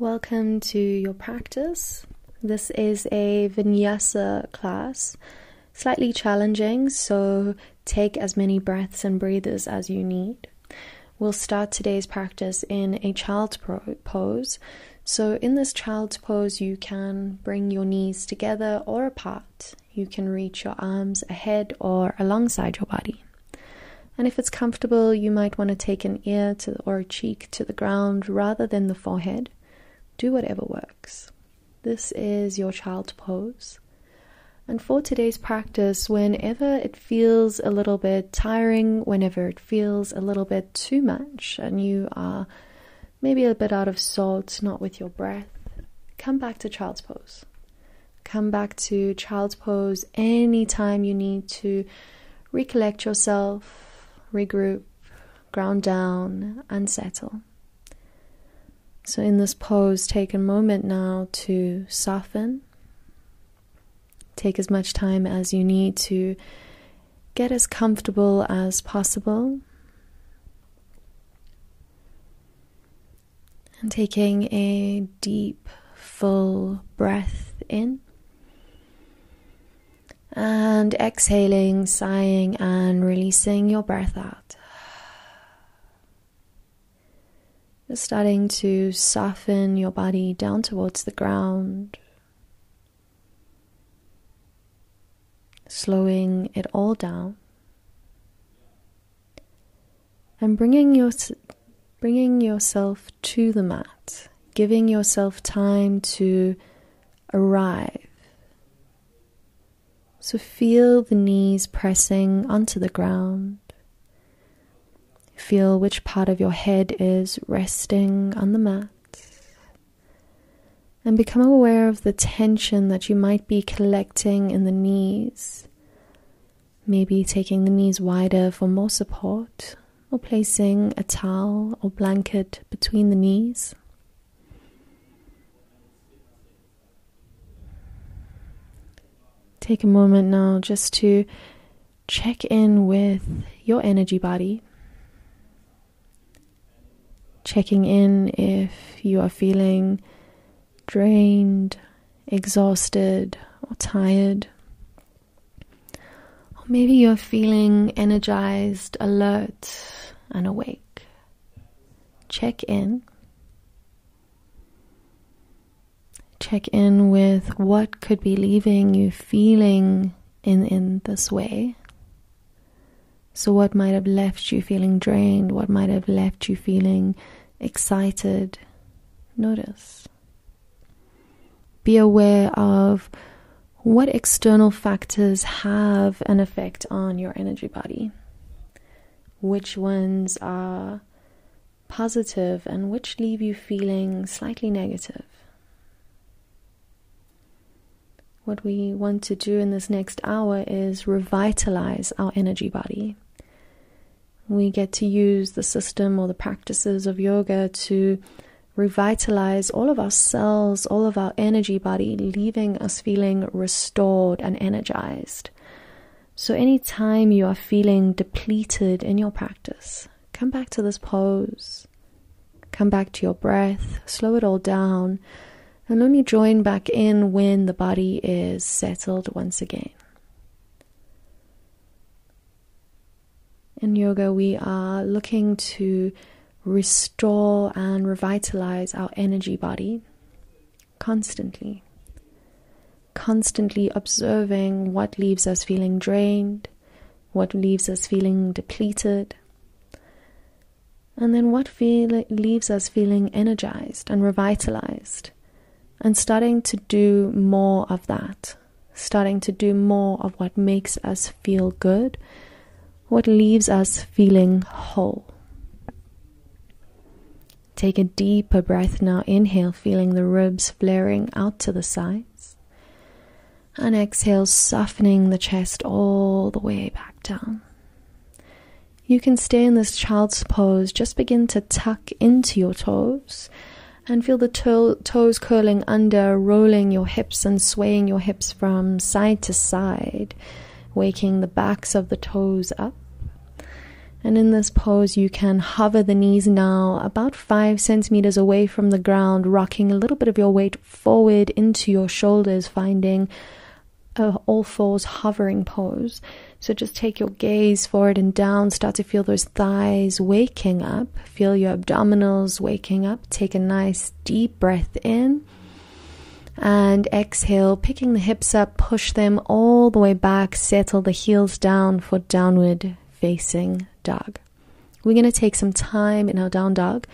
Welcome to your practice. This is a vinyasa class, slightly challenging, so take as many breaths and breathers as you need. We'll start today's practice in a child's pose. So, in this child's pose, you can bring your knees together or apart. You can reach your arms ahead or alongside your body. And if it's comfortable, you might want to take an ear to, or a cheek to the ground rather than the forehead. Do whatever works. This is your child pose. And for today's practice, whenever it feels a little bit tiring, whenever it feels a little bit too much, and you are maybe a bit out of sorts, not with your breath, come back to child's pose. Come back to child's pose anytime you need to recollect yourself, regroup, ground down, and settle. So, in this pose, take a moment now to soften. Take as much time as you need to get as comfortable as possible. And taking a deep, full breath in. And exhaling, sighing, and releasing your breath out. Starting to soften your body down towards the ground. Slowing it all down. And bringing, your, bringing yourself to the mat, giving yourself time to arrive. So feel the knees pressing onto the ground. Feel which part of your head is resting on the mat. And become aware of the tension that you might be collecting in the knees. Maybe taking the knees wider for more support, or placing a towel or blanket between the knees. Take a moment now just to check in with your energy body checking in if you are feeling drained, exhausted, or tired. Or maybe you're feeling energized, alert, and awake. Check in. Check in with what could be leaving you feeling in, in this way. So, what might have left you feeling drained? What might have left you feeling excited? Notice. Be aware of what external factors have an effect on your energy body. Which ones are positive and which leave you feeling slightly negative. What we want to do in this next hour is revitalize our energy body we get to use the system or the practices of yoga to revitalize all of our cells, all of our energy body, leaving us feeling restored and energized. So, anytime you are feeling depleted in your practice, come back to this pose, come back to your breath, slow it all down, and only join back in when the body is settled once again. In yoga, we are looking to restore and revitalize our energy body constantly. Constantly observing what leaves us feeling drained, what leaves us feeling depleted, and then what feel, leaves us feeling energized and revitalized, and starting to do more of that, starting to do more of what makes us feel good what leaves us feeling whole. Take a deeper breath now. Inhale, feeling the ribs flaring out to the sides. And exhale, softening the chest all the way back down. You can stay in this child's pose. Just begin to tuck into your toes and feel the to- toes curling under, rolling your hips and swaying your hips from side to side waking the backs of the toes up. And in this pose, you can hover the knees now about five centimeters away from the ground, rocking a little bit of your weight forward into your shoulders, finding a all fours hovering pose. So just take your gaze forward and down, start to feel those thighs waking up, feel your abdominals waking up. Take a nice deep breath in and exhale, picking the hips up, push them all the way back, settle the heels down for downward facing dog. We're going to take some time in our down dog.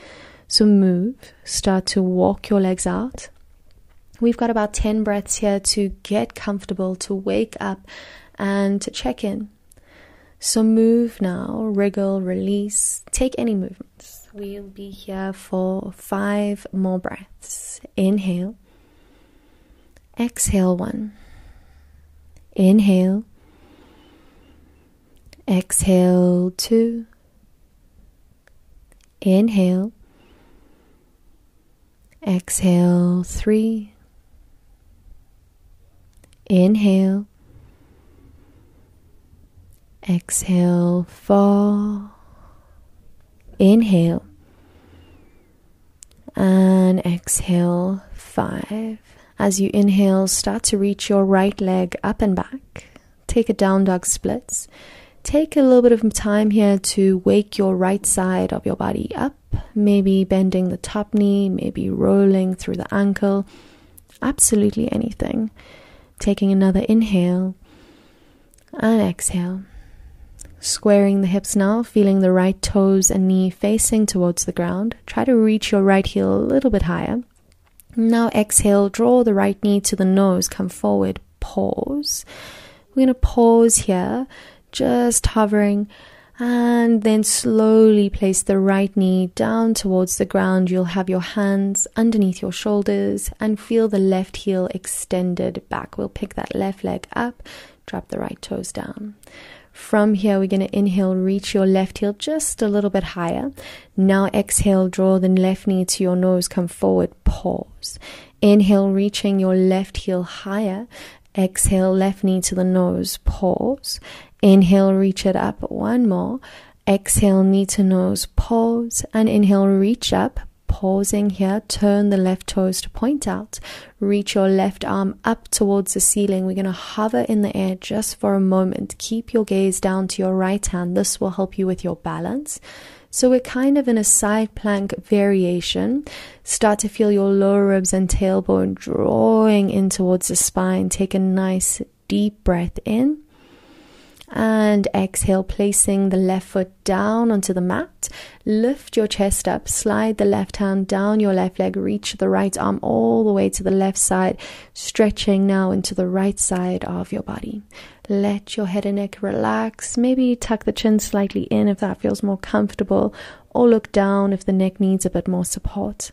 So move, start to walk your legs out. We've got about 10 breaths here to get comfortable, to wake up, and to check in. So move now, wriggle, release, take any movements. We'll be here for five more breaths. Inhale. Exhale one. Inhale. Exhale two. Inhale. Exhale three. Inhale. Exhale four. Inhale. And exhale five. As you inhale, start to reach your right leg up and back. Take a down dog splits. Take a little bit of time here to wake your right side of your body up, maybe bending the top knee, maybe rolling through the ankle, absolutely anything. Taking another inhale and exhale. Squaring the hips now, feeling the right toes and knee facing towards the ground. Try to reach your right heel a little bit higher. Now exhale, draw the right knee to the nose, come forward, pause. We're going to pause here just hovering, and then slowly place the right knee down towards the ground. You'll have your hands underneath your shoulders and feel the left heel extended back. We'll pick that left leg up, drop the right toes down. From here, we're going to inhale, reach your left heel just a little bit higher. Now exhale, draw the left knee to your nose, come forward, pause. Inhale, reaching your left heel higher. Exhale, left knee to the nose, pause. Inhale, reach it up. One more. Exhale, knee to nose, pause. And inhale, reach up. Pausing here, turn the left toes to point out. Reach your left arm up towards the ceiling. We're going to hover in the air just for a moment. Keep your gaze down to your right hand. This will help you with your balance. So we're kind of in a side plank variation. Start to feel your lower ribs and tailbone drawing in towards the spine. Take a nice deep breath in and exhale, placing the left foot down onto the mat. Lift your chest up, slide the left hand down your left leg, reach the right arm all the way to the left side, stretching now into the right side of your body. Let your head and neck relax. Maybe tuck the chin slightly in if that feels more comfortable, or look down if the neck needs a bit more support.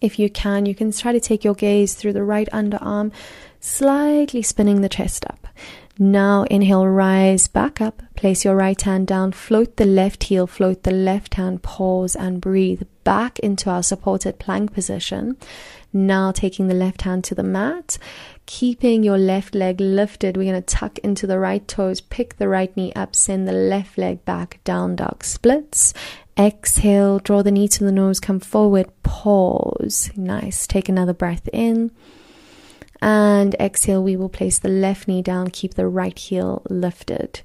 If you can, you can try to take your gaze through the right underarm, slightly spinning the chest up. Now inhale, rise back up, place your right hand down, float the left heel, float the left hand, pause and breathe back into our supported plank position. Now taking the left hand to the mat, keeping your left leg lifted, we're going to tuck into the right toes, pick the right knee up, send the left leg back, down. Dog splits. Exhale, draw the knee to the nose, come forward, pause. Nice. Take another breath in. And exhale, we will place the left knee down, keep the right heel lifted.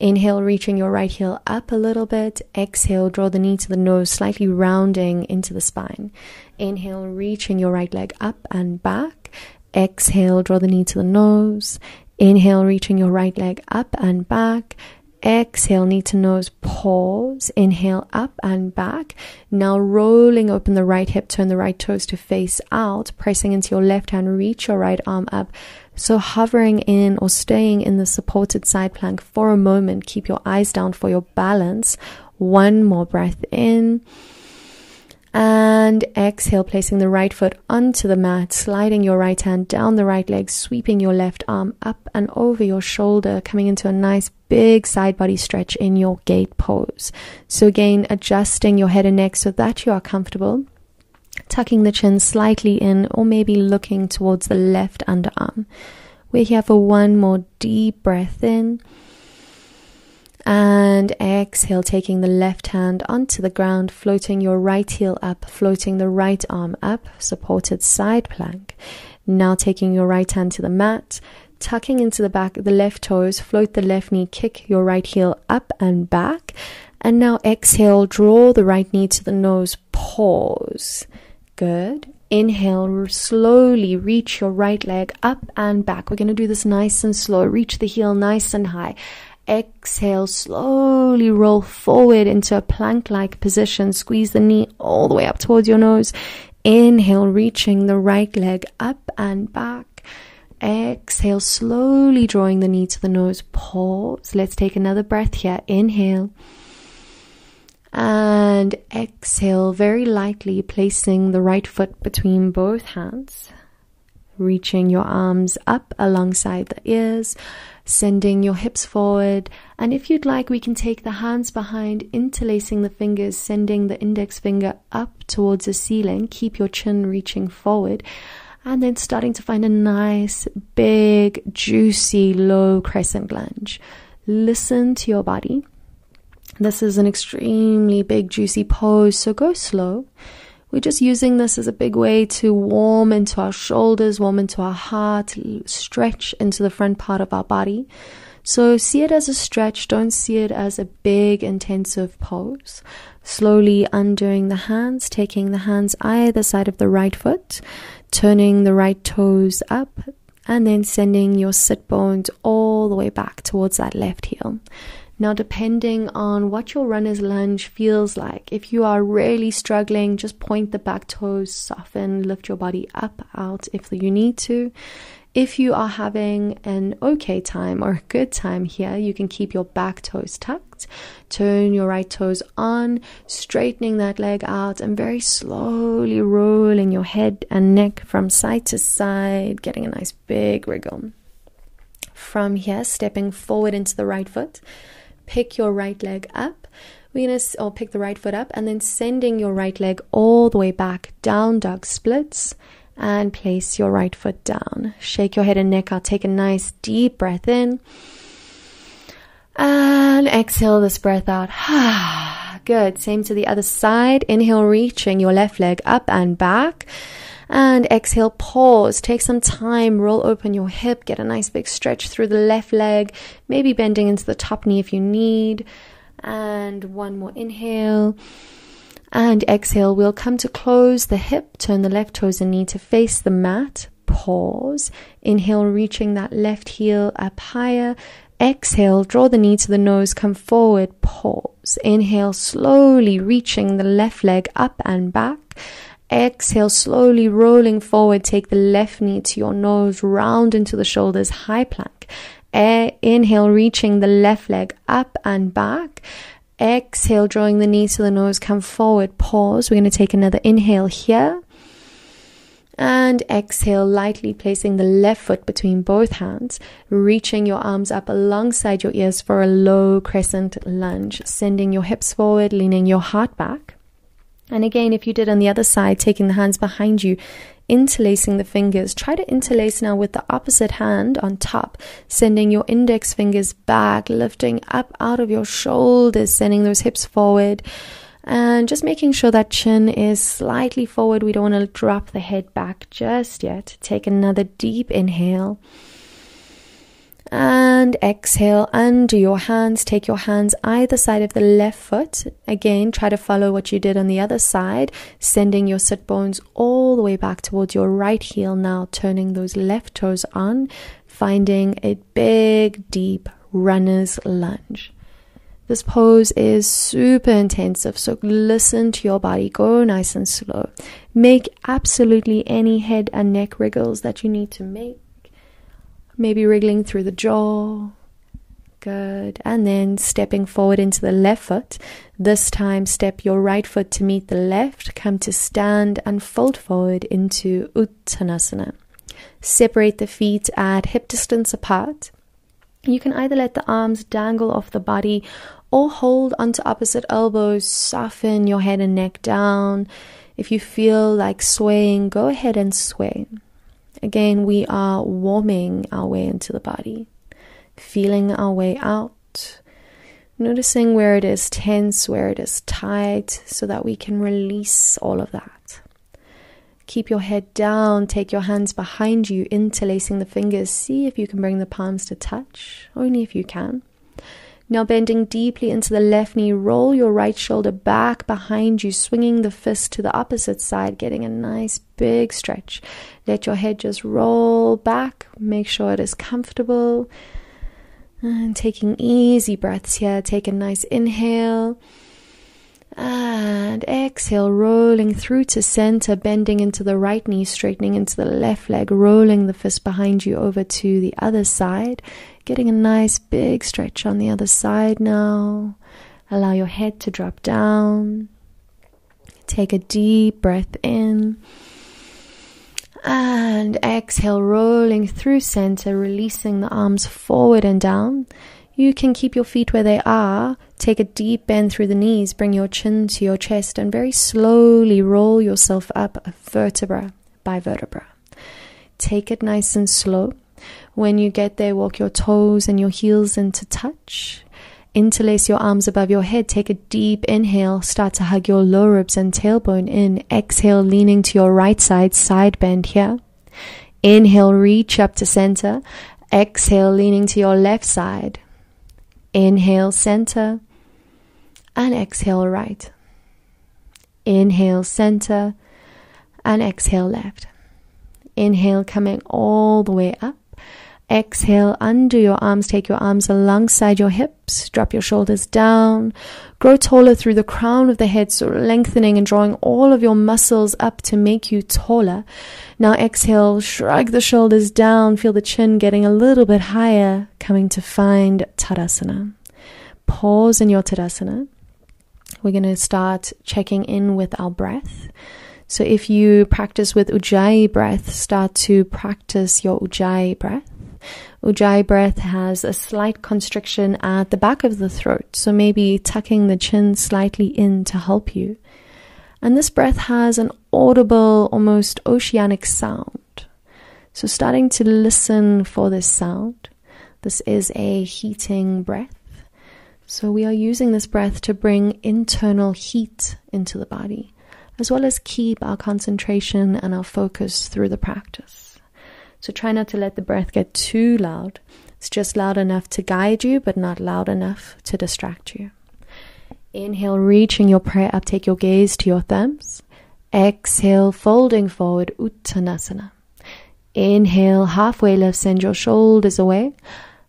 Inhale, reaching your right heel up a little bit. Exhale, draw the knee to the nose, slightly rounding into the spine. Inhale, reaching your right leg up and back. Exhale, draw the knee to the nose. Inhale, reaching your right leg up and back. Exhale, knee to nose, pause. Inhale, up and back. Now rolling open the right hip, turn the right toes to face out, pressing into your left hand, reach your right arm up. So hovering in or staying in the supported side plank for a moment. Keep your eyes down for your balance. One more breath in. And exhale, placing the right foot onto the mat, sliding your right hand down the right leg, sweeping your left arm up and over your shoulder, coming into a nice big side body stretch in your gate pose. So, again, adjusting your head and neck so that you are comfortable, tucking the chin slightly in, or maybe looking towards the left underarm. We're here for one more deep breath in And exhale, taking the left hand onto the ground, floating your right heel up, floating the right arm up, supported side plank. Now taking your right hand to the mat, tucking into the back the left toes, float the left knee, kick your right heel up and back. And now exhale, draw the right knee to the nose, pause. Good. Inhale, slowly reach your right leg up and back. We're going to do this nice and slow. Reach the heel nice and high. Exhale, slowly roll forward into a plank like position. Squeeze the knee all the way up towards your nose. Inhale, reaching the right leg up and back. Exhale, slowly drawing the knee to the nose. Pause. Let's take another breath here. Inhale. And exhale very lightly, placing the right foot between both hands. Reaching your arms up alongside the ears sending your hips forward. And if you'd like, we can take the hands behind, interlacing the fingers, sending the index finger up towards the ceiling. Keep your chin reaching forward. And then starting to find a nice, big, juicy, low crescent lunge. Listen to your body. This is an extremely big, juicy pose, so go slow. We're just using this as a big way to warm into our shoulders, warm into our heart, stretch into the front part of our body. So see it as a stretch, don't see it as a big, intensive pose. Slowly undoing the hands, taking the hands either side of the right foot, turning the right toes up, and then sending your sit bones all the way back towards that left heel. Now, depending on what your runner's lunge feels like, if you are really struggling, just point the back toes, soften, lift your body up, out if you need to. If you are having an okay time or a good time here, you can keep your back toes tucked, turn your right toes on, straightening that leg out, and very slowly rolling your head and neck from side to side, getting a nice big wriggle. From here, stepping forward into the right foot pick your right leg up. We're going to, or pick the right foot up and then sending your right leg all the way back, down dog splits, and place your right foot down. Shake your head and neck out. Take a nice deep breath in. And exhale this breath out. Good. Same to the other side. Inhale, reaching your left leg up and back. And exhale, pause. Take some time, roll open your hip, get a nice big stretch through the left leg, maybe bending into the top knee if you need. And one more inhale. And exhale, we'll come to close the hip, turn the left toes and knee to face the mat. Pause. Inhale, reaching that left heel up higher. Exhale, draw the knee to the nose, come forward, pause. Inhale, slowly reaching the left leg up and back. Exhale, slowly rolling forward. Take the left knee to your nose, round into the shoulders, high plank. inhale, reaching the left leg up and back. Exhale, drawing the knee to the nose, come forward, pause. We're going to take another inhale here. And exhale, lightly placing the left foot between both hands, reaching your arms up alongside your ears for a low crescent lunge, sending your hips forward, leaning your heart back. And again, if you did on the other side, taking the hands behind you, interlacing the fingers, try to interlace now with the opposite hand on top, sending your index fingers back, lifting up out of your shoulders, sending those hips forward. And just making sure that chin is slightly forward. We don't want to drop the head back just yet. Take another deep inhale and exhale undo your hands take your hands either side of the left foot again try to follow what you did on the other side sending your sit bones all the way back towards your right heel now turning those left toes on finding a big deep runner's lunge this pose is super intensive, so listen to your body. Go nice and slow. Make absolutely any head and neck wriggles that you need to make. Maybe wriggling through the jaw. Good. And then stepping forward into the left foot. This time, step your right foot to meet the left. Come to stand and fold forward into Uttanasana. Separate the feet at hip distance apart. You can either let the arms dangle off the body or hold onto opposite elbows. Soften your head and neck down. If you feel like swaying, go ahead and sway. Again, we are warming our way into the body, feeling our way out, Noticing where it is tense, where it is tight, so that we can release all of that. Keep your head down, take your hands behind you, interlacing the fingers. See if you can bring the palms to touch, only if you can. Now, bending deeply into the left knee, roll your right shoulder back behind you, swinging the fist to the opposite side, getting a nice big stretch. Let your head just roll back, make sure it is comfortable. And taking easy breaths here, take a nice inhale. And exhale, rolling through to center, bending into the right knee, straightening into the left leg, rolling the fist behind you over to the other side. Getting a nice big stretch on the other side now. Allow your head to drop down. Take a deep breath in. And exhale, rolling through center, releasing the arms forward and down. You can keep your feet where they are. Take a deep bend through the knees. Bring your chin to your chest and very slowly roll yourself up vertebra by vertebra. Take it nice and slow. When you get there, walk your toes and your heels into touch. Interlace your arms above your head. Take a deep inhale. Start to hug your lower ribs and tailbone in. Exhale, leaning to your right side, side bend here. Inhale, reach up to center. Exhale, leaning to your left side. Inhale, center. And exhale, right. Inhale, center. And exhale, left. Inhale, coming all the way up. Exhale, under your arms, take your arms alongside your hips, drop your shoulders down, grow taller through the crown of the head, so lengthening and drawing all of your muscles up to make you taller. Now exhale, shrug the shoulders down, feel the chin getting a little bit higher, coming to find Tadasana. Pause in your Tadasana. We're going to start checking in with our breath. So if you practice with Ujjayi breath, start to practice your Ujjayi breath. Ujjayi breath has a slight constriction at the back of the throat, so maybe tucking the chin slightly in to help you. And this breath has an audible, almost oceanic sound. So, starting to listen for this sound. This is a heating breath. So, we are using this breath to bring internal heat into the body, as well as keep our concentration and our focus through the practice. So try not to let the breath get too loud. It's just loud enough to guide you, but not loud enough to distract you. Inhale, reaching your prayer up, take your gaze to your thumbs. Exhale, folding forward, Uttanasana. Inhale, halfway lift, send your shoulders away.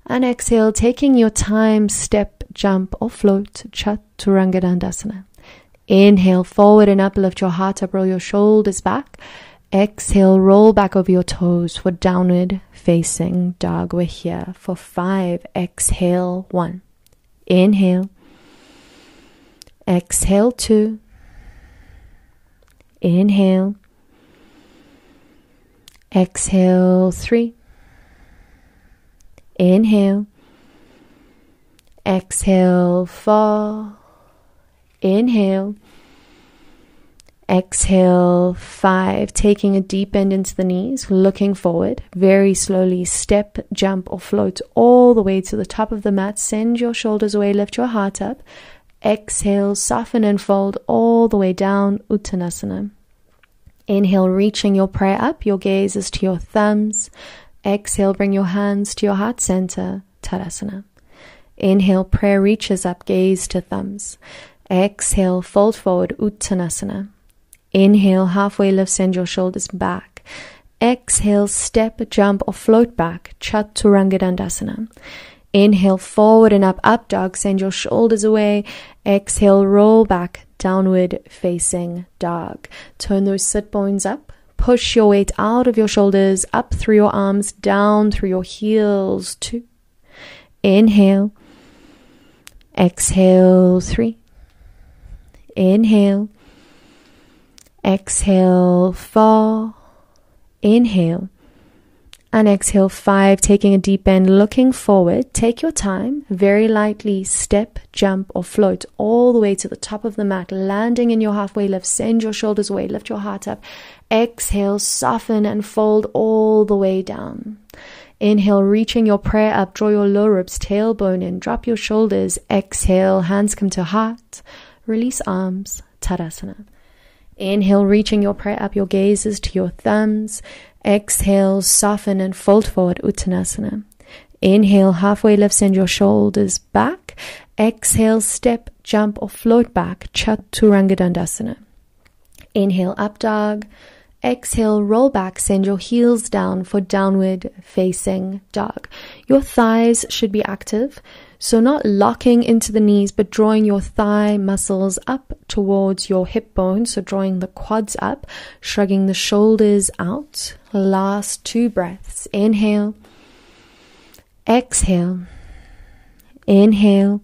And exhale, taking your time, step, jump, or float, Chaturanga. Inhale, forward and up, lift your heart up, roll your shoulders back. Exhale, roll back over your toes for downward facing dog. We're here for five. Exhale, one. Inhale. Exhale, two. Inhale. Exhale, three. Inhale. Exhale, fall. Inhale. Exhale, five, taking a deep bend into the knees, looking forward. Very slowly step, jump, or float all the way to the top of the mat. Send your shoulders away, lift your heart up. Exhale, soften and fold all the way down, Uttanasana. Inhale, reaching your prayer up, your gaze is to your thumbs. Exhale, bring your hands to your heart center, Tadasana. Inhale, prayer reaches up, gaze to thumbs. Exhale, fold forward, Uttanasana. Inhale, halfway lift, send your shoulders back. Exhale, step, jump, or float back, Chaturanga Dandasana. Inhale, forward and up, up dog, send your shoulders away. Exhale, roll back, downward facing dog. Turn those sit bones up. Push your weight out of your shoulders, up through your arms, down through your heels. Two. Inhale. Exhale, three. Inhale. Exhale, four. Inhale. And exhale, five, taking a deep bend, looking forward. Take your time, very lightly step, jump, or float all the way to the top of the mat, landing in your halfway lift. Send your shoulders away, lift your heart up. Exhale, soften and fold all the way down. Inhale, reaching your prayer up, draw your lower ribs, tailbone in, drop your shoulders. Exhale, hands come to heart, release arms, Tadasana. Inhale, reaching your prayer up, your gazes to your thumbs. Exhale, soften and fold forward, Uttanasana. Inhale, halfway lift, send your shoulders back. Exhale, step, jump, or float back, Chaturanga Dandasana. Inhale, up dog. Exhale, roll back, send your heels down for downward facing dog. Your thighs should be active, so not locking into the knees, but drawing your thigh muscles up towards your hip bone, so drawing the quads up, shrugging the shoulders out. Last two breaths. Inhale, exhale, inhale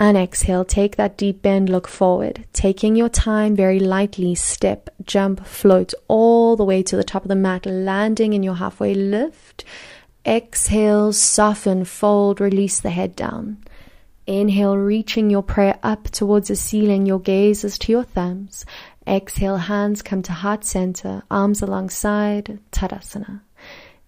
and exhale, take that deep bend, look forward. Taking your time, very lightly step, jump, float all the way to the top of the mat, landing in your halfway lift. Exhale, soften, fold, release the head down. Inhale, reaching your prayer up towards the ceiling, your gaze is to your thumbs. Exhale, hands come to heart center, arms alongside, Tadasana.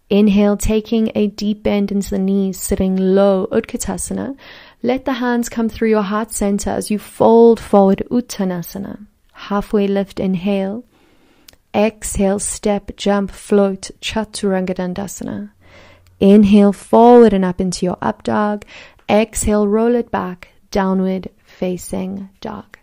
Inhale, taking a deep bend into the knees, sitting low, Utkatasana. Let the hands come through your heart center as you fold forward Uttanasana. Halfway lift, inhale. Exhale, step, jump, float, Chaturanga Dandasana. Inhale forward and up into your up dog. Exhale, roll it back, downward facing dog.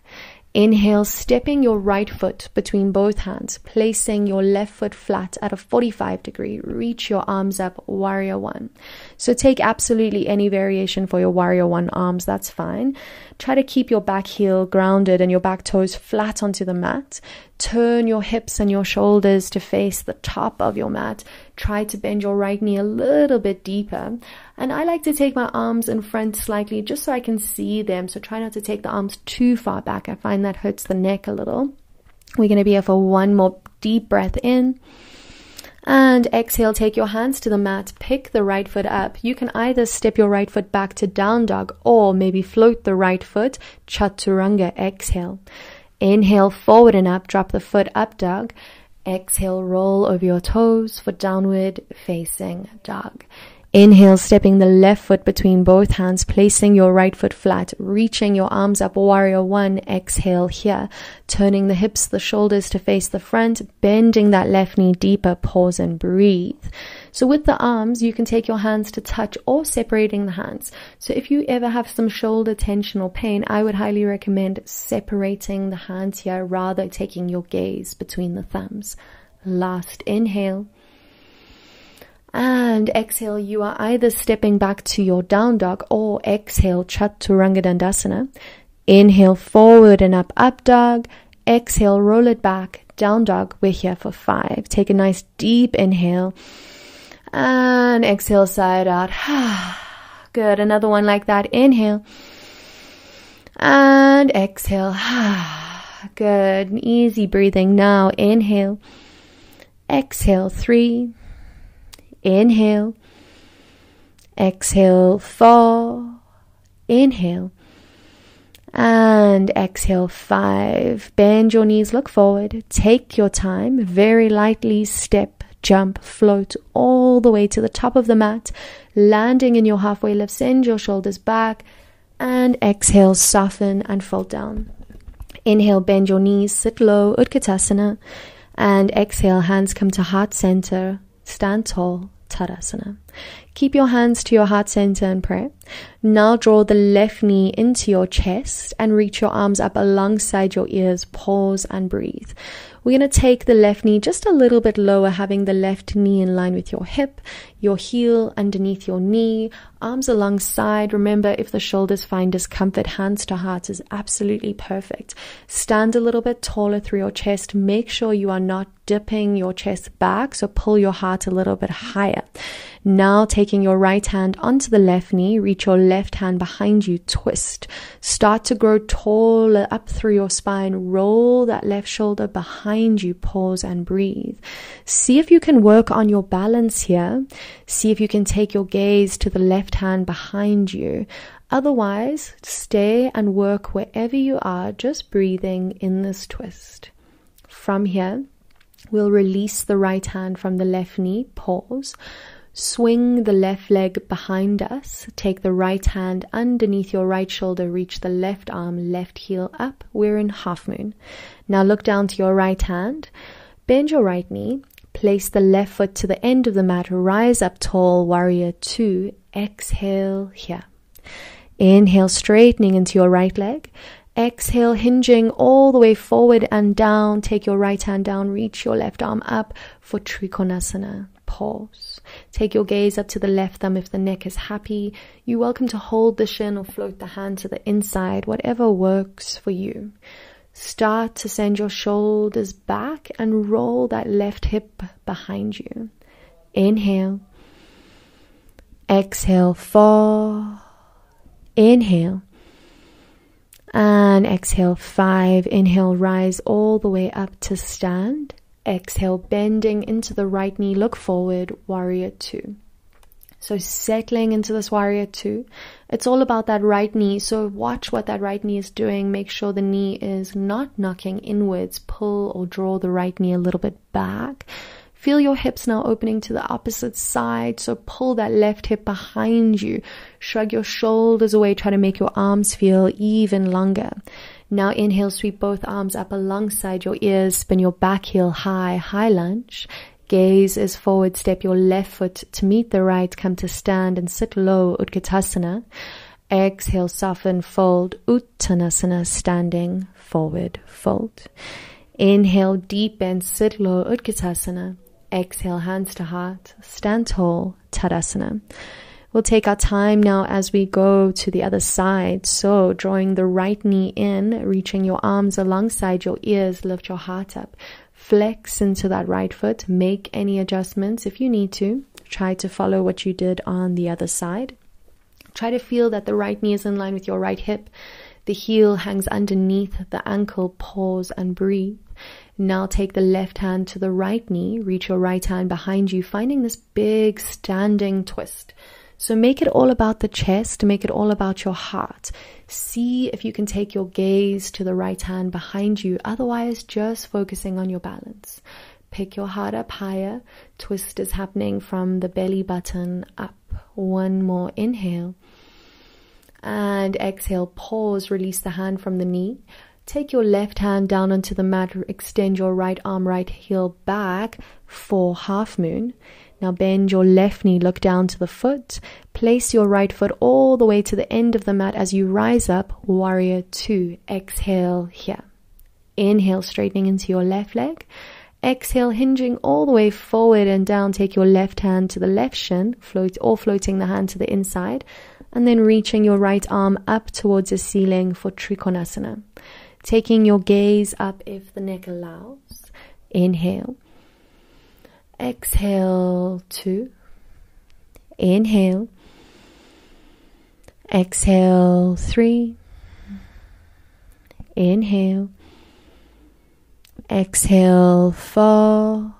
Inhale, stepping your right foot between both hands, placing your left foot flat at a 45 degree. Reach your arms up, warrior one. So take absolutely any variation for your warrior one arms, that's fine. Try to keep your back heel grounded and your back toes flat onto the mat. Turn your hips and your shoulders to face the top of your mat. Try to bend your right knee a little bit deeper. And I like to take my arms in front slightly just so I can see them. So try not to take the arms too far back. I find that hurts the neck a little. We're going to be here for one more deep breath in. And exhale, take your hands to the mat, pick the right foot up. You can either step your right foot back to down dog or maybe float the right foot, chaturanga, exhale. Inhale, forward and up, drop the foot up dog. Exhale, roll over your toes for downward facing dog. Inhale, stepping the left foot between both hands, placing your right foot flat, reaching your arms up, warrior one. Exhale here, turning the hips, the shoulders to face the front, bending that left knee deeper, pause and breathe. So with the arms, you can take your hands to touch or separating the hands. So if you ever have some shoulder tension or pain, I would highly recommend separating the hands here rather taking your gaze between the thumbs. Last inhale. And exhale, you are either stepping back to your down dog or exhale, Chaturanga Dandasana. Inhale forward and up, up dog. Exhale, roll it back, down dog. We're here for five. Take a nice deep inhale. And exhale, side out. Good. Another one like that. Inhale. And exhale. Good. Easy breathing. Now inhale. Exhale. Three. Inhale. Exhale, four. Inhale. And exhale, five. Bend your knees, look forward. Take your time. Very lightly step, jump, float all the way to the top of the mat. Landing in your halfway lift, send your shoulders back. And exhale, soften and fold down. Inhale, bend your knees, sit low, Utkatasana. And exhale, hands come to heart center. Stand tall, Tadasana. Keep your hands to your heart center and pray. Now draw the left knee into your chest and reach your arms up alongside your ears. Pause and breathe. We're going to take the left knee just a little bit lower, having the left knee in line with your hip, your heel underneath your knee, arms alongside. Remember, if the shoulders find discomfort, hands to heart is absolutely perfect. Stand a little bit taller through your chest. Make sure you are not dipping your chest back, so pull your heart a little bit higher. Now taking your right hand onto the left knee, reach your left hand behind you, twist. Start to grow taller up through your spine. Roll that left shoulder behind you, pause and breathe. See if you can work on your balance here. See if you can take your gaze to the left hand behind you. Otherwise, stay and work wherever you are, just breathing in this twist. From here, we'll release the right hand from the left knee, pause. Swing the left leg behind us. Take the right hand underneath your right shoulder. Reach the left arm, left heel up. We're in half moon. Now look down to your right hand. Bend your right knee. Place the left foot to the end of the mat. Rise up tall, warrior two. Exhale here. Inhale, straightening into your right leg. Exhale, hinging all the way forward and down. Take your right hand down, reach your left arm up for Trikonasana. Pause. Take your gaze up to the left thumb if the neck is happy. You're welcome to hold the shin or float the hand to the inside, whatever works for you. Start to send your shoulders back and roll that left hip behind you. Inhale. Exhale, fall. Inhale. And exhale, five. Inhale, rise all the way up to stand. Exhale, bending into the right knee, look forward, warrior two. So settling into this warrior two. It's all about that right knee. So watch what that right knee is doing. Make sure the knee is not knocking inwards. Pull or draw the right knee a little bit back. Feel your hips now opening to the opposite side. So pull that left hip behind you. Shrug your shoulders away. Try to make your arms feel even longer. Now inhale, sweep both arms up alongside your ears. Spin your back heel high, high lunge. Gaze is forward. Step your left foot to meet the right. Come to stand and sit low, Utkatasana. Exhale, soften, fold, Uttanasana, standing, forward, fold. Inhale, deep and sit low, Utkatasana. Exhale, hands to heart, stand tall, Tadasana. We'll take our time now as we go to the other side. So, drawing the right knee in, reaching your arms alongside your ears, lift your heart up. Flex into that right foot. Make any adjustments if you need to. Try to follow what you did on the other side. Try to feel that the right knee is in line with your right hip. The heel hangs underneath the ankle. Pause and breathe. Now take the left hand to the right knee. Reach your right hand behind you, finding this big standing twist. So make it all about the chest, make it all about your heart. See if you can take your gaze to the right hand behind you, otherwise, just focusing on your balance. Pick your heart up higher. Twist is happening from the belly button up. One more inhale. And exhale, pause, release the hand from the knee. Take your left hand down onto the mat, extend your right arm, right heel back for half moon. Now bend your left knee, look down to the foot. Place your right foot all the way to the end of the mat as you rise up. Warrior two. Exhale here. Inhale, straightening into your left leg. Exhale, hinging all the way forward and down. Take your left hand to the left shin, float or floating the hand to the inside, and then reaching your right arm up towards the ceiling for Trikonasana. Taking your gaze up if the neck allows. Inhale. Exhale two. Inhale. Exhale three. Inhale. Exhale four.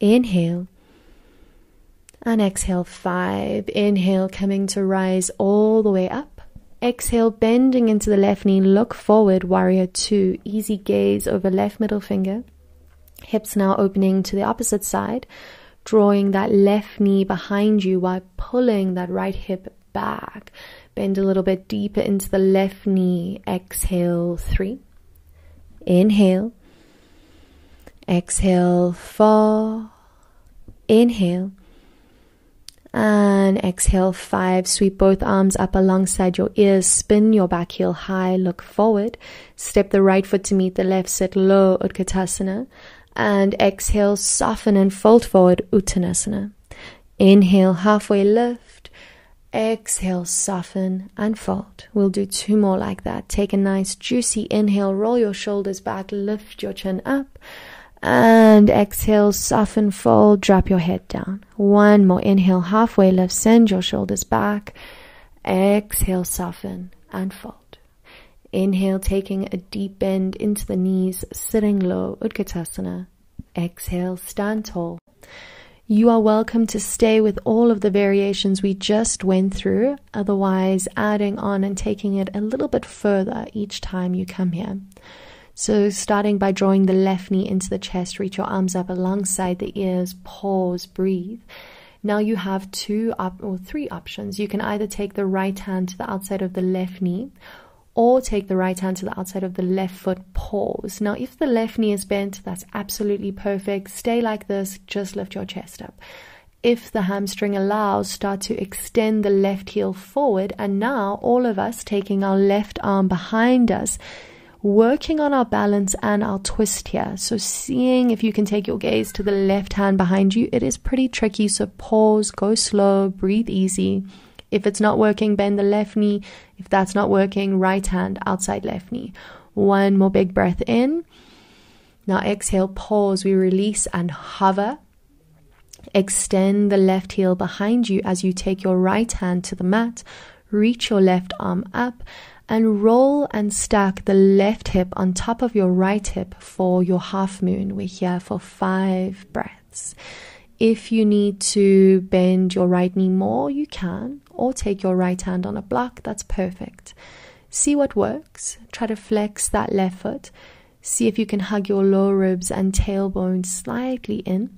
Inhale. And exhale five. Inhale, coming to rise all the way up. Exhale, bending into the left knee. Look forward, warrior two. Easy gaze over left middle finger. Hips now opening to the opposite side, drawing that left knee behind you while pulling that right hip back. Bend a little bit deeper into the left knee. Exhale, three. Inhale. Exhale, four. Inhale. And exhale, five. Sweep both arms up alongside your ears. Spin your back heel high. Look forward. Step the right foot to meet the left. Sit low, Utkatasana and exhale, soften and fold forward, Uttanasana. Inhale, halfway lift. Exhale, soften and fold. We'll do two more like that. Take a nice juicy inhale, roll your shoulders back, lift your chin up. And exhale, soften, fold, drop your head down. One more inhale, halfway lift, send your shoulders back. Exhale, soften and fold. Inhale, taking a deep bend into the knees, sitting low, Utkatasana. Exhale, stand tall. You are welcome to stay with all of the variations we just went through, otherwise, adding on and taking it a little bit further each time you come here. So, starting by drawing the left knee into the chest, reach your arms up alongside the ears, pause, breathe. Now you have two up or three options. You can either take the right hand to the outside of the left knee or take the right hand to the outside of the left foot, pause. Now, if the left knee is bent, that's absolutely perfect. Stay like this, just lift your chest up. If the hamstring allows, start to extend the left heel forward. And now, all of us taking our left arm behind us, working on our balance and our twist here. So, seeing if you can take your gaze to the left hand behind you, it is pretty tricky. So, pause, go slow, breathe easy. If it's not working, bend the left knee. If that's not working, right hand outside left knee. One more big breath in. Now exhale, pause. We release and hover. Extend the left heel behind you as you take your right hand to the mat. Reach your left arm up and roll and stack the left hip on top of your right hip for your half moon. We're here for five breaths. If you need to bend your right knee more, you can, or take your right hand on a block, that's perfect. See what works. Try to flex that left foot. See if you can hug your lower ribs and tailbone slightly in.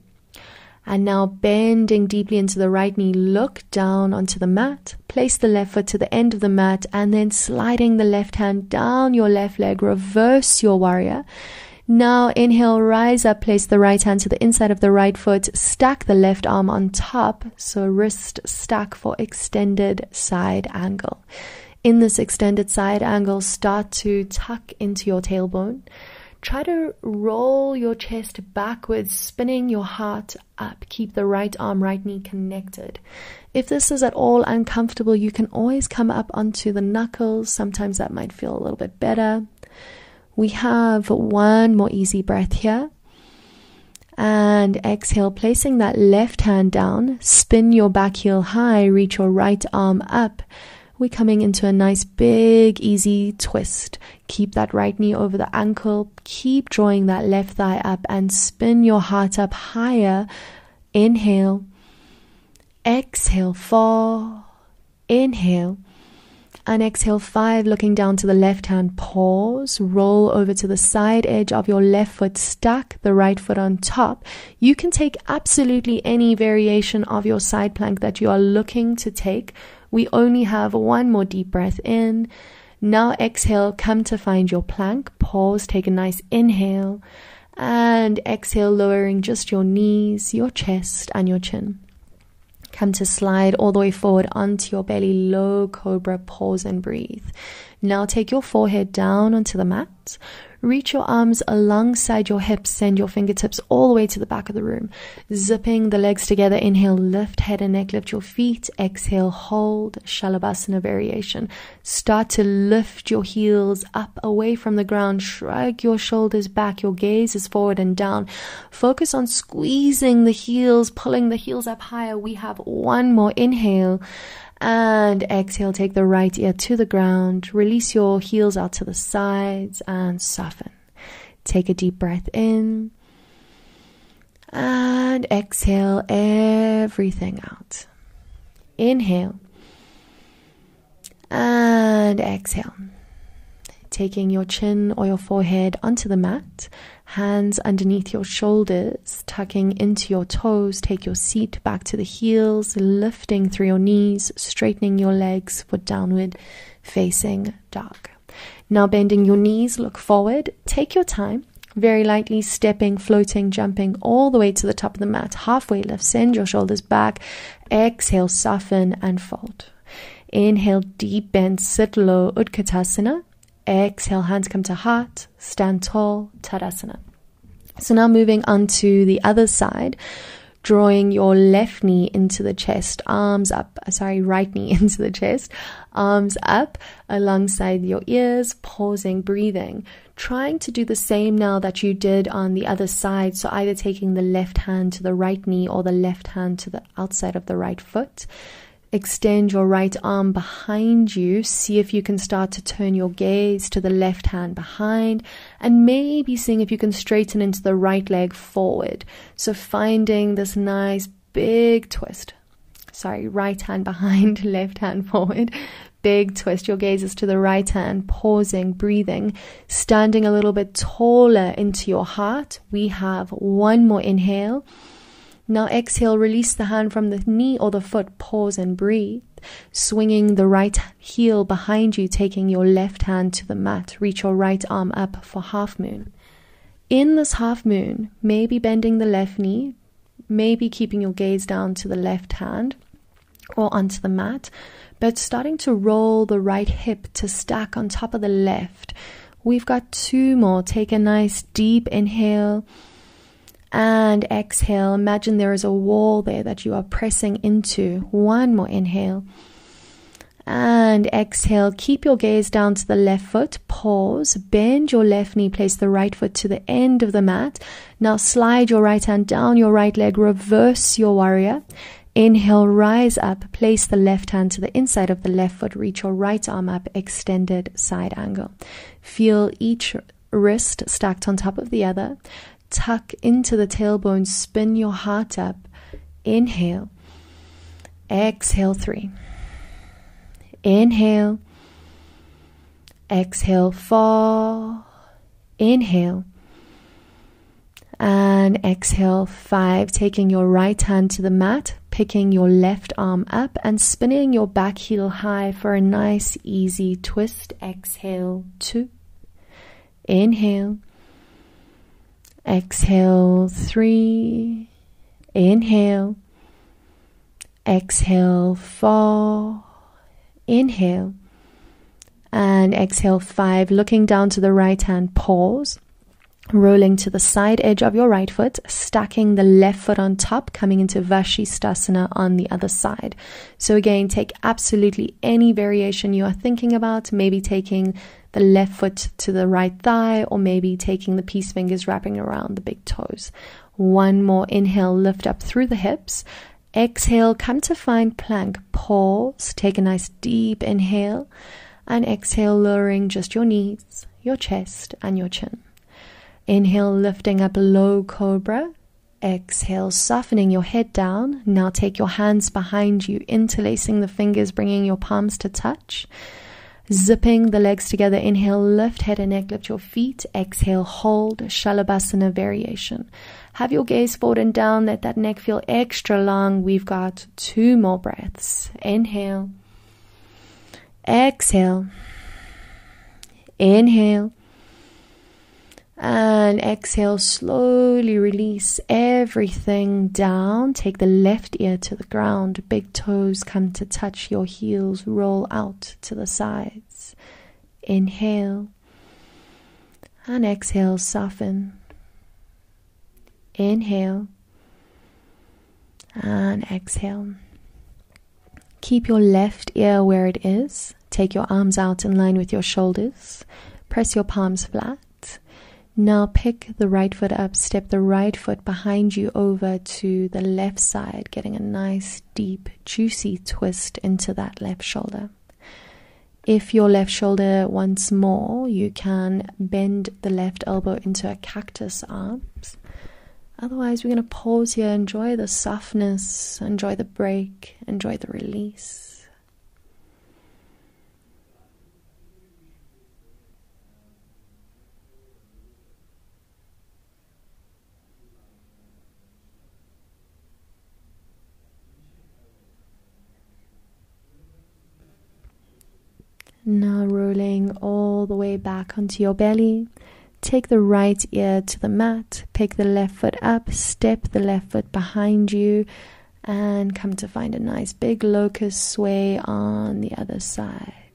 And now bending deeply into the right knee, look down onto the mat. Place the left foot to the end of the mat and then sliding the left hand down your left leg, reverse your warrior now inhale, rise up, place the right hand to the inside of the right foot, stack the left arm on top. So wrist stack for extended side angle. In this extended side angle, start to tuck into your tailbone. Try to roll your chest backwards, spinning your heart up. Keep the right arm, right knee connected. If this is at all uncomfortable, you can always come up onto the knuckles. Sometimes that might feel a little bit better. We have one more easy breath here. And exhale, placing that left hand down, spin your back heel high, reach your right arm up. We're coming into a nice big easy twist. Keep that right knee over the ankle, keep drawing that left thigh up and spin your heart up higher. Inhale, exhale, fall, inhale and exhale five, looking down to the left hand. Pause, roll over to the side edge of your left foot, stack the right foot on top. You can take absolutely any variation of your side plank that you are looking to take. We only have one more deep breath in. Now exhale, come to find your plank. Pause, take a nice inhale, and exhale, lowering just your knees, your chest, and your chin. Come to slide all the way forward onto your belly, low cobra, pause and breathe. Now take your forehead down onto the mat. Reach your arms alongside your hips, send your fingertips all the way to the back of the room. Zipping the legs together, inhale, lift head and neck, lift your feet. Exhale, hold, Shalabhasana variation. Start to lift your heels up away from the ground, shrug your shoulders back, your gaze is forward and down. Focus on squeezing the heels, pulling the heels up higher. We have one more inhale and exhale, take the right ear to the ground. Release your heels out to the sides and soften. Take a deep breath in. And exhale everything out. Inhale. And exhale. Taking your chin or your forehead onto the mat hands underneath your shoulders, tucking into your toes. Take your seat back to the heels, lifting through your knees, straightening your legs for downward facing dog. Now, bending your knees, look forward. Take your time, very lightly stepping, floating, jumping all the way to the top of the mat. Halfway lift, send your shoulders back. Exhale, soften and fold. Inhale, deep bend, sit low, Utkatasana. Exhale, hands come to heart, stand tall, Tadasana. So now moving on to the other side, drawing your left knee into the chest, arms up, uh, sorry, right knee into the chest, arms up alongside your ears, pausing, breathing. Trying to do the same now that you did on the other side. So either taking the left hand to the right knee or the left hand to the outside of the right foot extend your right arm behind you. See if you can start to turn your gaze to the left hand behind and maybe seeing if you can straighten into the right leg forward. So finding this nice big twist. Sorry, right hand behind, left hand forward. Big twist. Your gaze is to the right hand, pausing, breathing, standing a little bit taller into your heart. We have one more inhale. Now exhale, release the hand from the knee or the foot, pause and breathe. Swinging the right heel behind you, taking your left hand to the mat. Reach your right arm up for half moon. In this half moon, maybe bending the left knee, maybe keeping your gaze down to the left hand or onto the mat, but starting to roll the right hip to stack on top of the left. We've got two more. Take a nice deep inhale and exhale. Imagine there is a wall there that you are pressing into. One more inhale. And exhale. Keep your gaze down to the left foot. Pause. Bend your left knee. Place the right foot to the end of the mat. Now slide your right hand down your right leg. Reverse your warrior. Inhale, rise up. Place the left hand to the inside of the left foot. Reach your right arm up. Extended side angle. Feel each wrist stacked on top of the other tuck into the tailbone, spin your heart up. Inhale. Exhale, three. Inhale. Exhale, four. Inhale. And exhale, five. Taking your right hand to the mat, picking your left arm up, and spinning your back heel high for a nice, easy twist. Exhale, two. Inhale. Exhale, three. Inhale. Exhale, four. Inhale. And exhale, five. Looking down to the right hand, pause. Rolling to the side edge of your right foot, stacking the left foot on top, coming into Vashisthasana on the other side. So, again, take absolutely any variation you are thinking about, maybe taking the left foot to the right thigh, or maybe taking the peace fingers wrapping around the big toes. One more inhale, lift up through the hips. Exhale, come to find plank. Pause, take a nice deep inhale, and exhale, lowering just your knees, your chest, and your chin. Inhale, lifting up low cobra. Exhale, softening your head down. Now take your hands behind you, interlacing the fingers, bringing your palms to touch. Zipping the legs together. Inhale, lift head and neck, lift your feet. Exhale, hold Shalabhasana variation. Have your gaze forward and down. Let that neck feel extra long. We've got two more breaths. Inhale. Exhale. Inhale. And exhale, slowly release everything down. Take the left ear to the ground. Big toes come to touch your heels. Roll out to the sides. Inhale. And exhale, soften. Inhale. And exhale. Keep your left ear where it is. Take your arms out in line with your shoulders. Press your palms flat. Now pick the right foot up, step the right foot behind you over to the left side, getting a nice, deep, juicy twist into that left shoulder. If your left shoulder wants more, you can bend the left elbow into a cactus arms. Otherwise, we're going to pause here, enjoy the softness, enjoy the break, enjoy the release. Now rolling all the way back onto your belly. Take the right ear to the mat, pick the left foot up, step the left foot behind you, and come to find a nice big locust sway on the other side.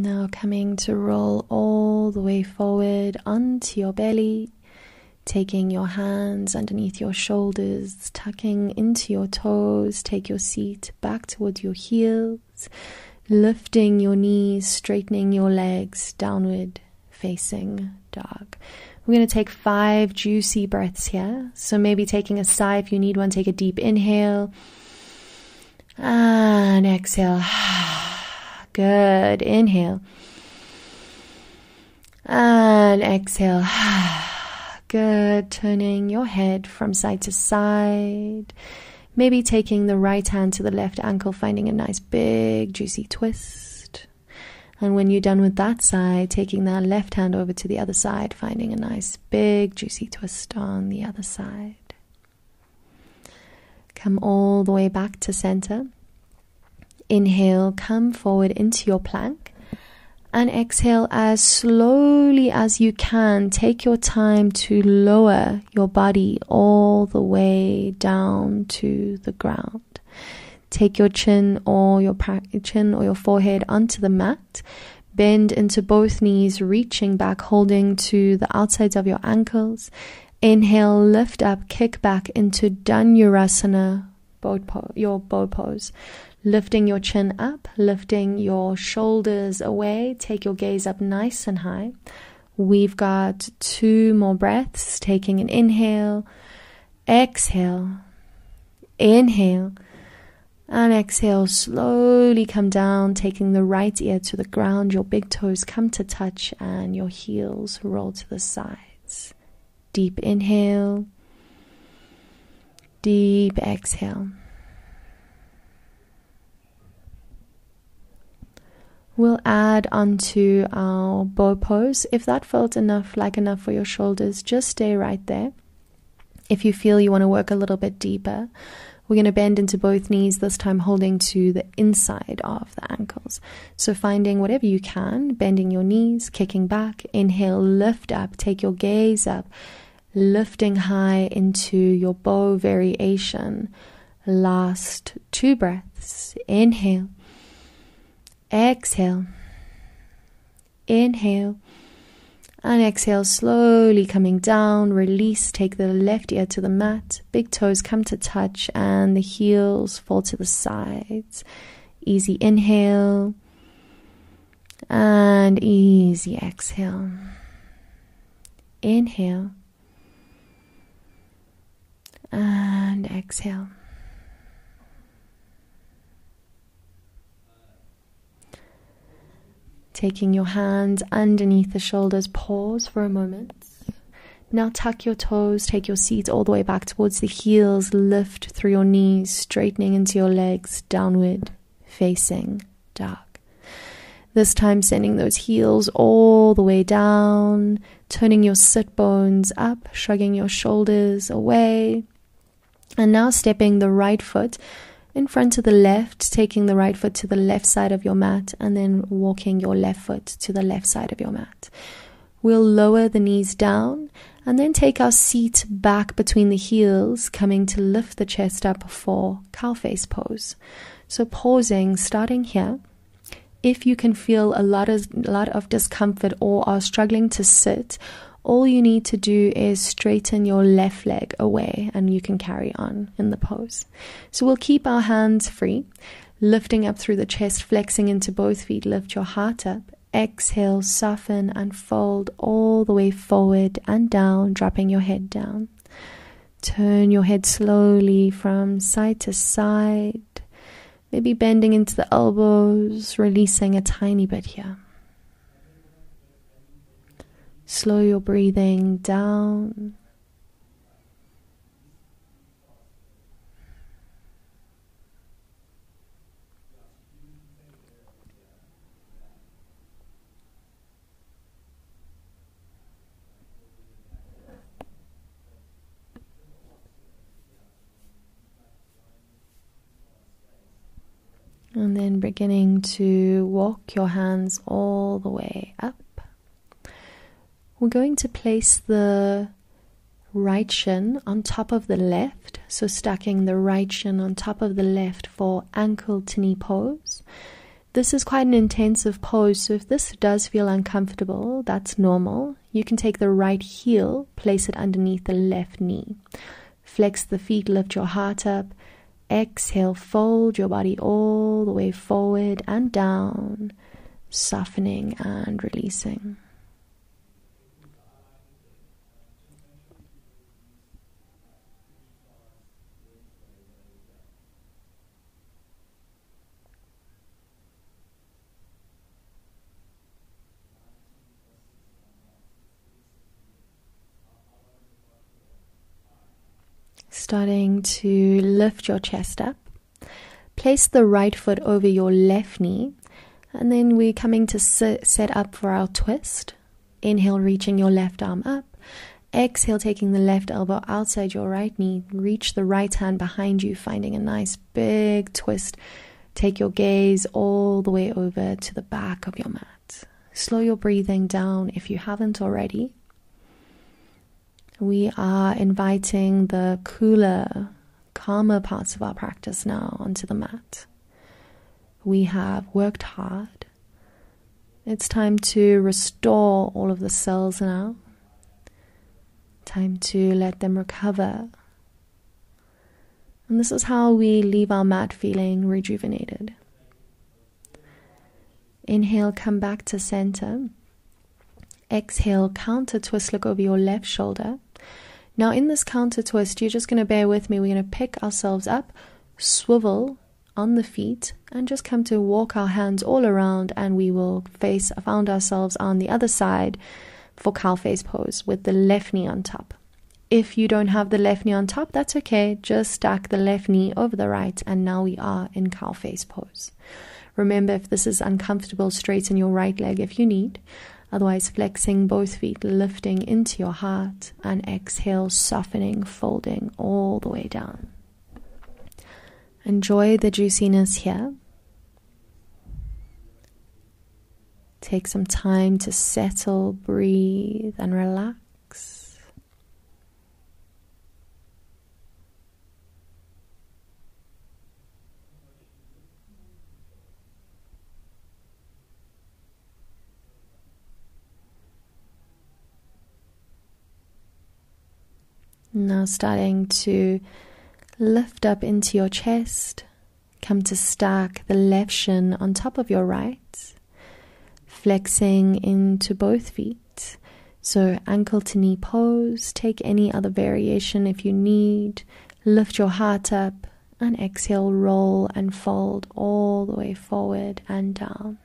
Now coming to roll all the way forward onto your belly, taking your hands underneath your shoulders, tucking into your toes, take your seat back towards your heels, lifting your knees, straightening your legs, downward facing dog. We're going to take five juicy breaths here. So maybe taking a sigh if you need one, take a deep inhale and exhale. Good. Inhale. And exhale. Good. Turning your head from side to side. Maybe taking the right hand to the left ankle, finding a nice big juicy twist. And when you're done with that side, taking that left hand over to the other side, finding a nice big juicy twist on the other side. Come all the way back to center. Inhale, come forward into your plank. And exhale as slowly as you can. Take your time to lower your body all the way down to the ground. Take your chin or your chin or your forehead onto the mat. Bend into both knees, reaching back, holding to the outsides of your ankles. Inhale, lift up, kick back into Dhanurasana, po- your bow pose. Lifting your chin up, lifting your shoulders away. Take your gaze up nice and high. We've got two more breaths. Taking an inhale, exhale, inhale, and exhale. Slowly come down, taking the right ear to the ground. Your big toes come to touch, and your heels roll to the sides. Deep inhale, deep exhale. We'll add onto our bow pose. If that felt enough, like enough for your shoulders, just stay right there. If you feel you want to work a little bit deeper, we're going to bend into both knees, this time holding to the inside of the ankles. So, finding whatever you can, bending your knees, kicking back, inhale, lift up, take your gaze up, lifting high into your bow variation. Last two breaths. Inhale, exhale, inhale and exhale, slowly coming down. Release, take the left ear to the mat. Big toes come to touch, and the heels fall to the sides. Easy inhale, and easy exhale. Inhale, and exhale. Taking your hands underneath the shoulders, pause for a moment. Now tuck your toes, take your seat all the way back towards the heels, lift through your knees, straightening into your legs, downward, facing dog. This time, sending those heels all the way down, turning your sit bones up, shrugging your shoulders away, and now stepping the right foot in front of the left, taking the right foot to the left side of your mat, and then walking your left foot to the left side of your mat. We'll lower the knees down and then take our seat back between the heels, coming to lift the chest up for cow face pose. So, pausing, starting here. If you can feel a lot of, a lot of discomfort or are struggling to sit, all you need to do is straighten your left leg away and you can carry on in the pose. So we'll keep our hands free, lifting up through the chest, flexing into both feet, lift your heart up. Exhale, soften and fold all the way forward and down, dropping your head down. Turn your head slowly from side to side, maybe bending into the elbows, releasing a tiny bit here. Slow your breathing down. And then beginning to walk your hands all the way up we're going to place the right shin on top of the left, so stacking the right shin on top of the left for ankle to knee pose. This is quite an intensive pose, so if this does feel uncomfortable, that's normal. You can take the right heel, place it underneath the left knee. Flex the feet, lift your heart up. Exhale, fold your body all the way forward and down, softening and releasing. Starting to lift your chest up. Place the right foot over your left knee, and then we're coming to sit, set up for our twist. Inhale, reaching your left arm up. Exhale, taking the left elbow outside your right knee. Reach the right hand behind you, finding a nice big twist. Take your gaze all the way over to the back of your mat. Slow your breathing down if you haven't already. We are inviting the cooler, calmer parts of our practice now onto the mat. We have worked hard. It's time to restore all of the cells now Time to let them recover. And this is how we leave our mat feeling rejuvenated. Inhale, come back to center. Exhale, counter twist, look over your left shoulder. Now, in this counter twist, you're just going to bear with me. We're going to pick ourselves up, swivel on the feet, and just come to walk our hands all around, and we will face, found ourselves on the other side for cow face pose with the left knee on top. If you don't have the left knee on top, that's okay. Just stack the left knee over the right, and now we are in cow face pose. Remember, if this is uncomfortable, straighten your right leg if you need. Otherwise, flexing both feet, lifting into your heart, and exhale, softening, folding all the way down. Enjoy the juiciness here. Take some time to settle, breathe, and relax. Now, starting to lift up into your chest, come to stack the left shin on top of your right flexing into both feet. So, ankle to knee pose. Take any other variation if you need. Lift your heart up and exhale, roll and fold all the way forward and down.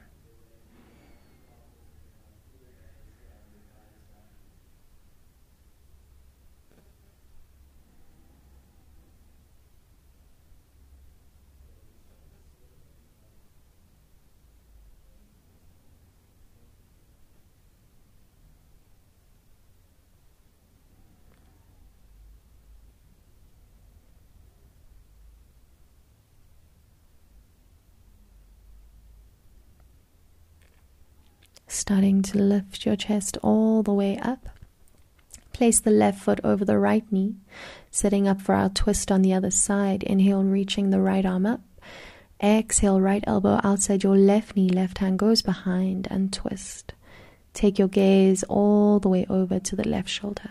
Starting to lift your chest all the way up. Place the left foot over the right knee, setting up for our twist on the other side. Inhale, reaching the right arm up. Exhale, right elbow outside your left knee, left hand goes behind and twist. Take your gaze all the way over to the left shoulder.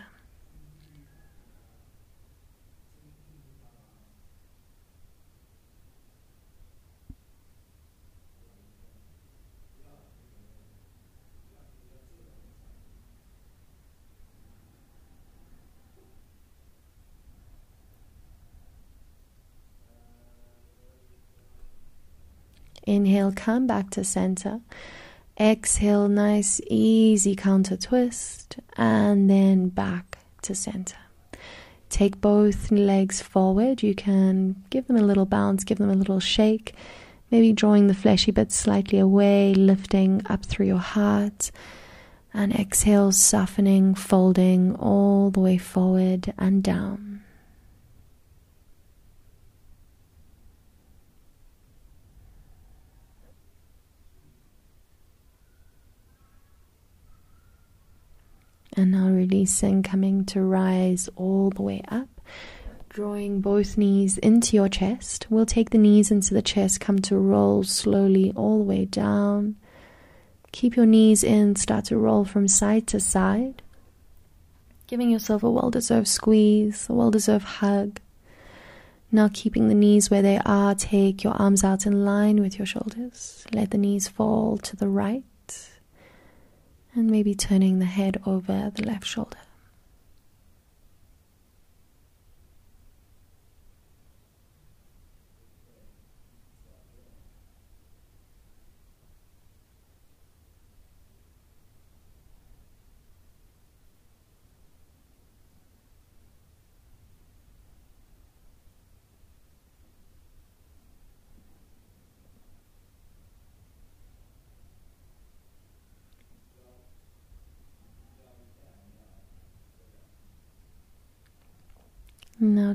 Inhale, come back to center. Exhale, nice, easy counter twist, and then back to center. Take both legs forward. You can give them a little bounce, give them a little shake, maybe drawing the fleshy bits slightly away, lifting up through your heart. And exhale, softening, folding all the way forward and down. And now releasing, coming to rise all the way up. Drawing both knees into your chest. We'll take the knees into the chest, come to roll slowly all the way down. Keep your knees in, start to roll from side to side. Giving yourself a well deserved squeeze, a well deserved hug. Now, keeping the knees where they are, take your arms out in line with your shoulders. Let the knees fall to the right and maybe turning the head over the left shoulder.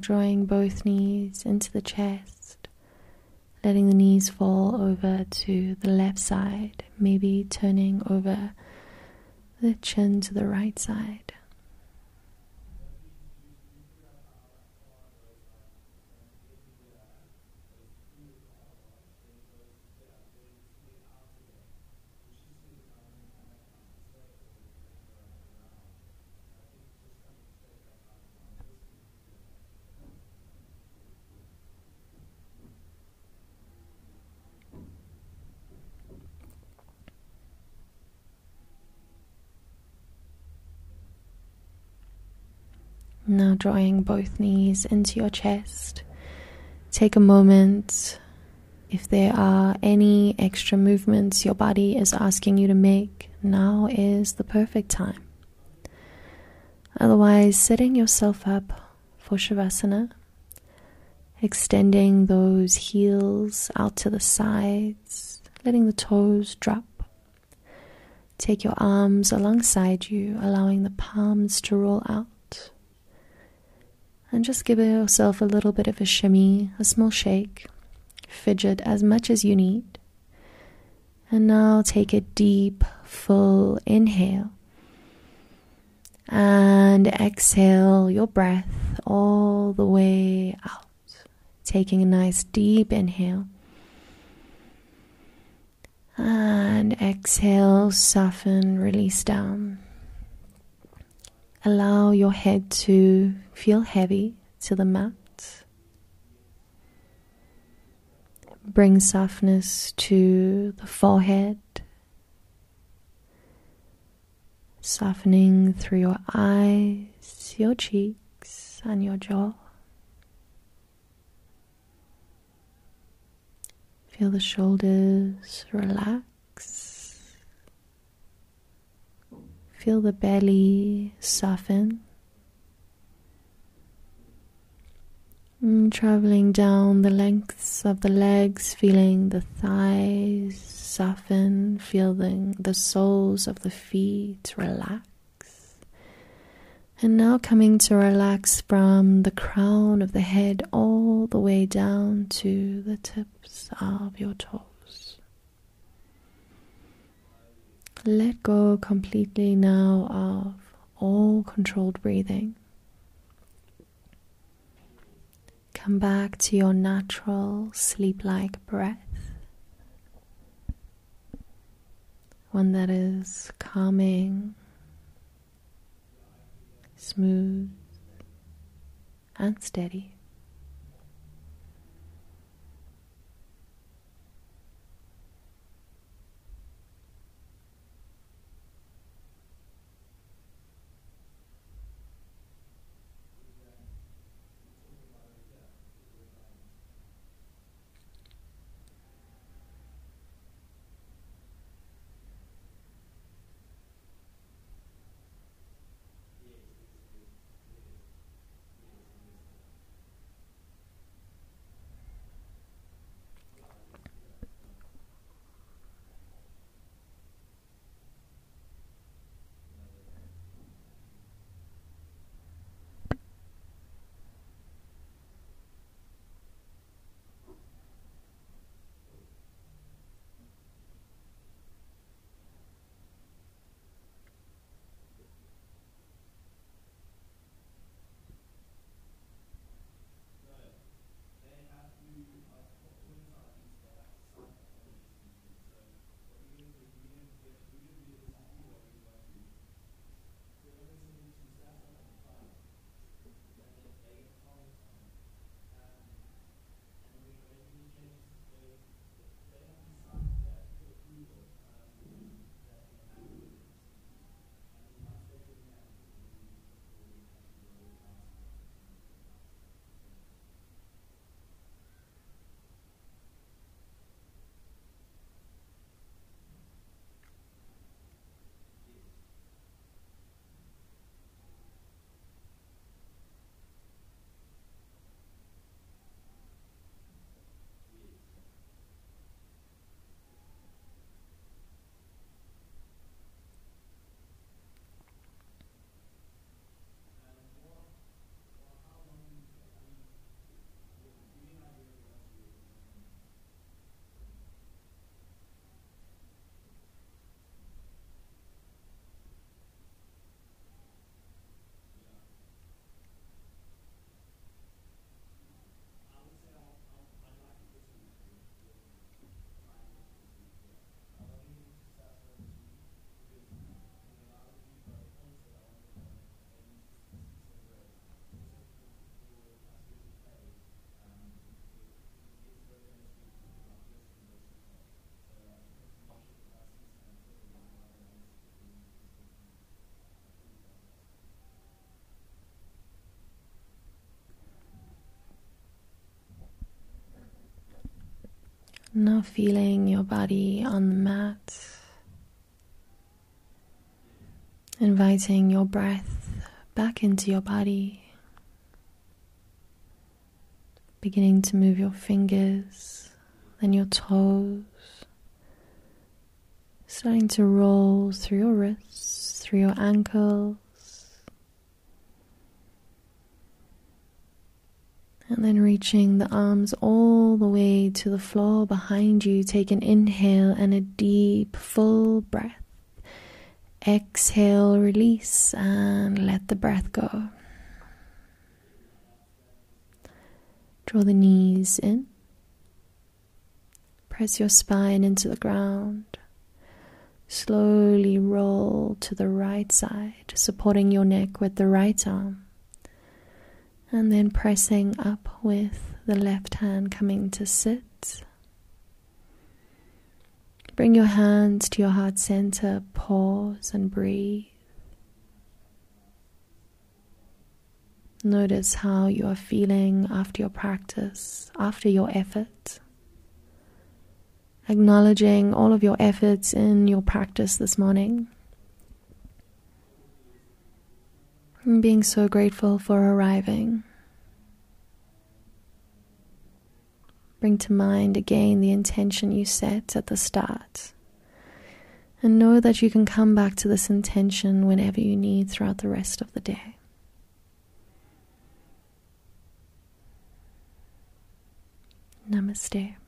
Drawing both knees into the chest, letting the knees fall over to the left side, maybe turning over the chin to the right side. Now, drawing both knees into your chest, take a moment. If there are any extra movements your body is asking you to make, now is the perfect time. Otherwise, setting yourself up for Shavasana, extending those heels out to the sides, letting the toes drop. Take your arms alongside you, allowing the palms to roll out and just give yourself a little bit of a shimmy, a small shake. Fidget as much as you need. And now take a deep, full inhale. And exhale your breath all the way out. Taking a nice deep inhale. And exhale, soften, release down. Allow your head to feel heavy to the mat. Bring softness to the forehead, softening through your eyes, your cheeks, and your jaw. Feel the shoulders relax. Feel the belly soften. And mm, traveling down the lengths of the legs, feeling the thighs soften, feeling the soles of the feet relax. And now coming to relax from the crown of the head all the way down to the tips of your toes. Let go completely now of all controlled breathing. Come back to your natural sleep like breath, one that is calming, smooth, and steady. Now feeling your body on the mat. Inviting your breath back into your body. Beginning to move your fingers, then your toes. Starting to roll through your wrists, through your ankles. And then reaching the arms all the way to the floor behind you. Take an inhale and a deep, full breath. Exhale, release, and let the breath go. Draw the knees in. Press your spine into the ground. Slowly roll to the right side, supporting your neck with the right arm and then pressing up with the left hand coming to sit. Bring your hands to your heart center, pause and breathe. Notice how you are feeling after your practice, after your effort. Acknowledging all of your efforts in your practice this morning. And being so grateful for arriving. Bring to mind again the intention you set at the start. And know that you can come back to this intention whenever you need throughout the rest of the day. Namaste.